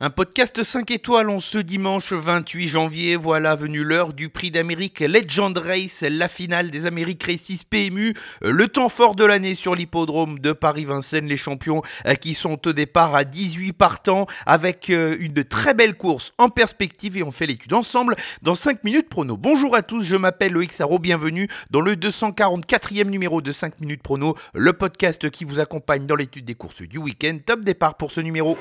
Un podcast 5 étoiles en ce dimanche 28 janvier, voilà venu l'heure du prix d'Amérique Legend Race, la finale des Amériques Races PMU, le temps fort de l'année sur l'hippodrome de Paris-Vincennes, les champions euh, qui sont au départ à 18 partants avec euh, une très belle course en perspective et on fait l'étude ensemble dans 5 minutes prono. Bonjour à tous, je m'appelle Loïc Sarro, bienvenue dans le 244e numéro de 5 minutes prono, le podcast qui vous accompagne dans l'étude des courses du week-end. Top départ pour ce numéro.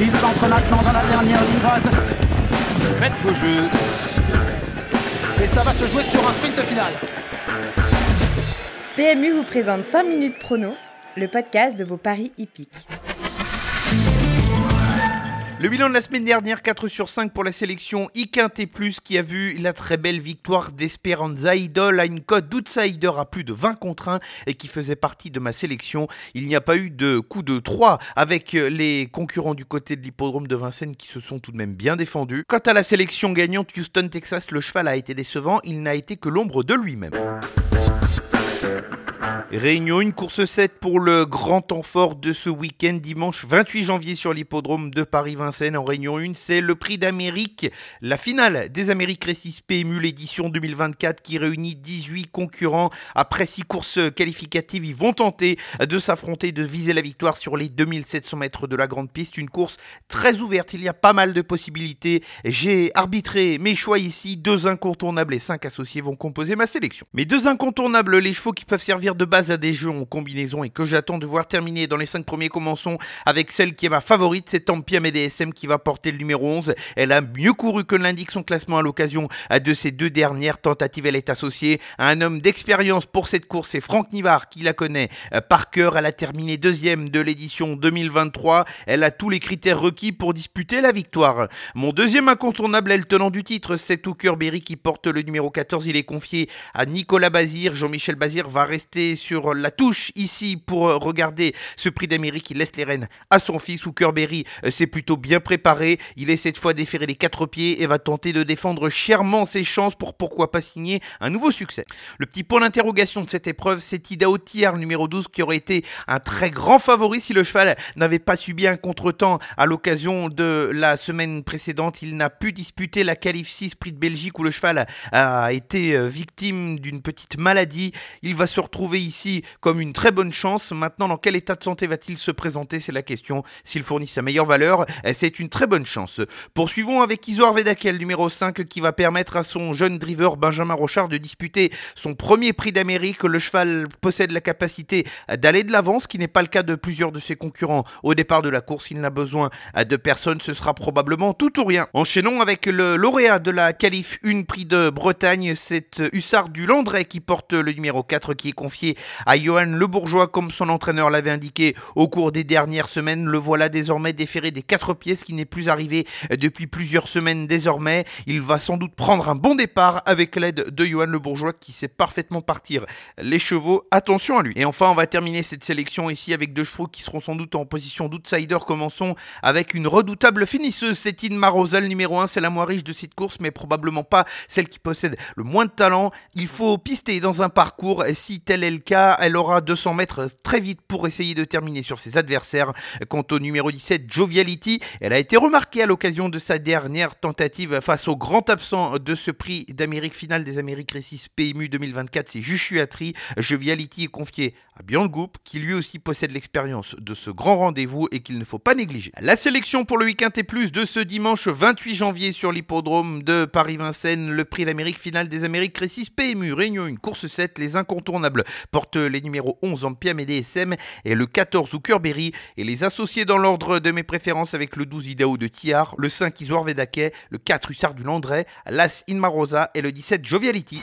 Il s'entre maintenant dans la dernière ligne droite. Faites vos jeux. Et ça va se jouer sur un sprint final. PMU vous présente 5 minutes prono, le podcast de vos paris hippiques. Le bilan de la semaine dernière, 4 sur 5 pour la sélection Iquinté Plus qui a vu la très belle victoire d'Esperanza Idol à une cote d'outsider à plus de 20 contre 1 et qui faisait partie de ma sélection. Il n'y a pas eu de coup de 3 avec les concurrents du côté de l'hippodrome de Vincennes qui se sont tout de même bien défendus. Quant à la sélection gagnante Houston Texas, le cheval a été décevant, il n'a été que l'ombre de lui-même. Réunion, une course 7 pour le grand temps fort de ce week-end, dimanche 28 janvier sur l'hippodrome de Paris-Vincennes. En Réunion 1, c'est le prix d'Amérique, la finale des Amériques Récis PMU, l'édition 2024 qui réunit 18 concurrents. Après 6 courses qualificatives, ils vont tenter de s'affronter, de viser la victoire sur les 2700 mètres de la grande piste. Une course très ouverte, il y a pas mal de possibilités. J'ai arbitré mes choix ici, deux incontournables et cinq associés vont composer ma sélection. Mes deux incontournables, les chevaux qui peuvent servir de base à des jeux en combinaison et que j'attends de voir terminer dans les 5 premiers. Commençons avec celle qui est ma favorite, c'est Tampia MDSM qui va porter le numéro 11. Elle a mieux couru que l'indique son classement à l'occasion de ces deux dernières tentatives. Elle est associée à un homme d'expérience pour cette course, c'est Franck Nivard qui la connaît par cœur. Elle a terminé deuxième de l'édition 2023. Elle a tous les critères requis pour disputer la victoire. Mon deuxième incontournable est le tenant du titre, c'est Hooker Berry qui porte le numéro 14. Il est confié à Nicolas Bazir. Jean-Michel Bazir va rester sur la touche ici pour regarder ce prix d'Amérique. Il laisse les rênes à son fils. Hooker Berry s'est plutôt bien préparé. Il est cette fois déféré les quatre pieds et va tenter de défendre chèrement ses chances pour pourquoi pas signer un nouveau succès. Le petit point d'interrogation de cette épreuve, c'est Idao Tier, numéro 12, qui aurait été un très grand favori si le cheval n'avait pas subi un contretemps à l'occasion de la semaine précédente. Il n'a pu disputer la qualif 6 prix de Belgique où le cheval a été victime d'une petite maladie. Il va se retrouver ici comme une très bonne chance. Maintenant, dans quel état de santé va-t-il se présenter? C'est la question. S'il fournit sa meilleure valeur, c'est une très bonne chance. Poursuivons avec Isor Vedakel, numéro 5, qui va permettre à son jeune driver Benjamin Rochard de disputer son premier prix d'Amérique. Le cheval possède la capacité d'aller de l'avant, ce qui n'est pas le cas de plusieurs de ses concurrents au départ de la course. Il n'a besoin de personne, ce sera probablement tout ou rien. Enchaînons avec le lauréat de la qualif 1 prix de Bretagne, c'est Hussard du Landré qui porte le numéro 4 qui est confié à Johan Le Bourgeois, comme son entraîneur l'avait indiqué au cours des dernières semaines. Le voilà désormais déféré des quatre pièces qui n'est plus arrivé depuis plusieurs semaines désormais. Il va sans doute prendre un bon départ avec l'aide de Johan Le Bourgeois qui sait parfaitement partir les chevaux. Attention à lui. Et enfin, on va terminer cette sélection ici avec deux chevaux qui seront sans doute en position d'outsider. Commençons avec une redoutable finisseuse, Cétine Marozal numéro 1. C'est la moins riche de cette course, mais probablement pas celle qui possède le moins de talent. Il faut pister dans un parcours. Si tel est le cas, elle aura 200 mètres très vite pour essayer de terminer sur ses adversaires. Quant au numéro 17, Joviality, elle a été remarquée à l'occasion de sa dernière tentative face au grand absent de ce prix d'Amérique finale des Amériques Récis PMU 2024, c'est Jushuatri. Joviality est confié à Björn Goup, qui lui aussi possède l'expérience de ce grand rendez-vous et qu'il ne faut pas négliger. La sélection pour le week-end et plus de ce dimanche 28 janvier sur l'hippodrome de Paris-Vincennes, le prix d'Amérique finale des Amériques Récis PMU, Réunion une course 7, les incontournables portent les numéros 11 Ampiam et DSM et le 14 Oukerberry et les associés dans l'ordre de mes préférences avec le 12 Idao de Tiar, le 5 Isoar Vedaquet, le 4 Hussard du Landré, l'As Inmarosa et le 17 Joviality.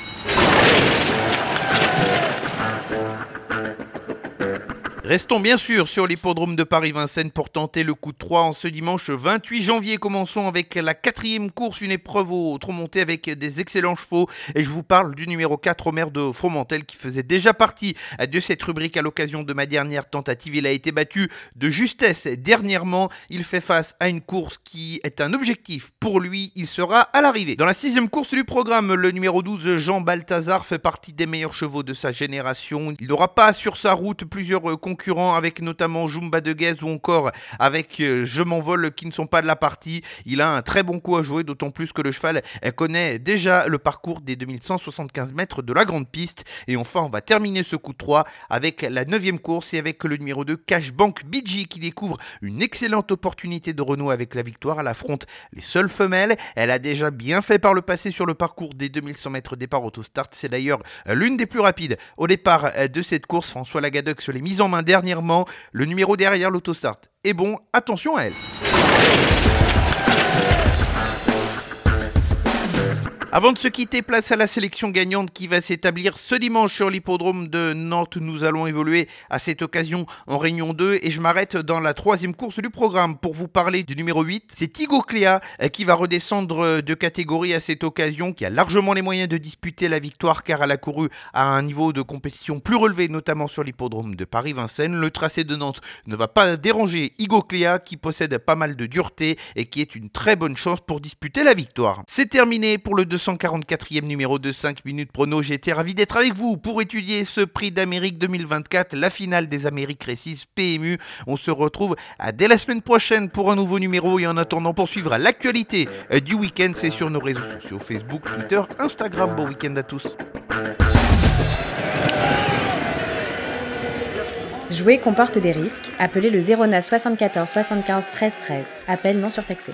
Restons bien sûr sur l'hippodrome de Paris-Vincennes pour tenter le coup de 3 en ce dimanche 28 janvier. Commençons avec la quatrième course, une épreuve au monté avec des excellents chevaux. Et je vous parle du numéro 4, Omer de Fromentel, qui faisait déjà partie de cette rubrique à l'occasion de ma dernière tentative. Il a été battu de justesse dernièrement. Il fait face à une course qui est un objectif pour lui. Il sera à l'arrivée. Dans la sixième course du programme, le numéro 12, Jean Balthazar, fait partie des meilleurs chevaux de sa génération. Il n'aura pas sur sa route plusieurs concurrents concurrents avec notamment Jumba de Guez ou encore avec euh, Je m'envole qui ne sont pas de la partie. Il a un très bon coup à jouer, d'autant plus que le cheval connaît déjà le parcours des 2175 mètres de la grande piste. Et enfin, on va terminer ce coup de 3 avec la 9 course et avec le numéro 2 Cashbank BG qui découvre une excellente opportunité de Renault avec la victoire. Elle affronte les seules femelles. Elle a déjà bien fait par le passé sur le parcours des 2100 mètres départ auto-start. C'est d'ailleurs l'une des plus rapides au départ de cette course. François Lagadec se l'est mise en main dernièrement. Le numéro derrière l'autostart est bon. Attention à elle. Avant de se quitter, place à la sélection gagnante qui va s'établir ce dimanche sur l'hippodrome de Nantes. Nous allons évoluer à cette occasion en Réunion 2 et je m'arrête dans la troisième course du programme pour vous parler du numéro 8. C'est Tigo Cléa euh, qui va redescendre euh, de catégorie à cette occasion, qui a largement les moyens de disputer la victoire car elle a couru à un niveau de compétition plus relevé, notamment sur l'hippodrome de Paris-Vincennes. Le tracé de Nantes ne va pas déranger Igo Cléa qui possède pas mal de dureté et qui est une très bonne chance pour disputer la victoire. C'est terminé pour le 200 244e numéro de 5 minutes prono. J'étais ravi d'être avec vous pour étudier ce prix d'Amérique 2024, la finale des Amériques Récis PMU. On se retrouve dès la semaine prochaine pour un nouveau numéro et en attendant pour suivre l'actualité euh, du week-end, c'est sur nos réseaux sociaux Facebook, Twitter, Instagram. Bon week-end à tous. Jouer comporte des risques. Appelez le 09 74 75 13 13. Appel non surtaxé.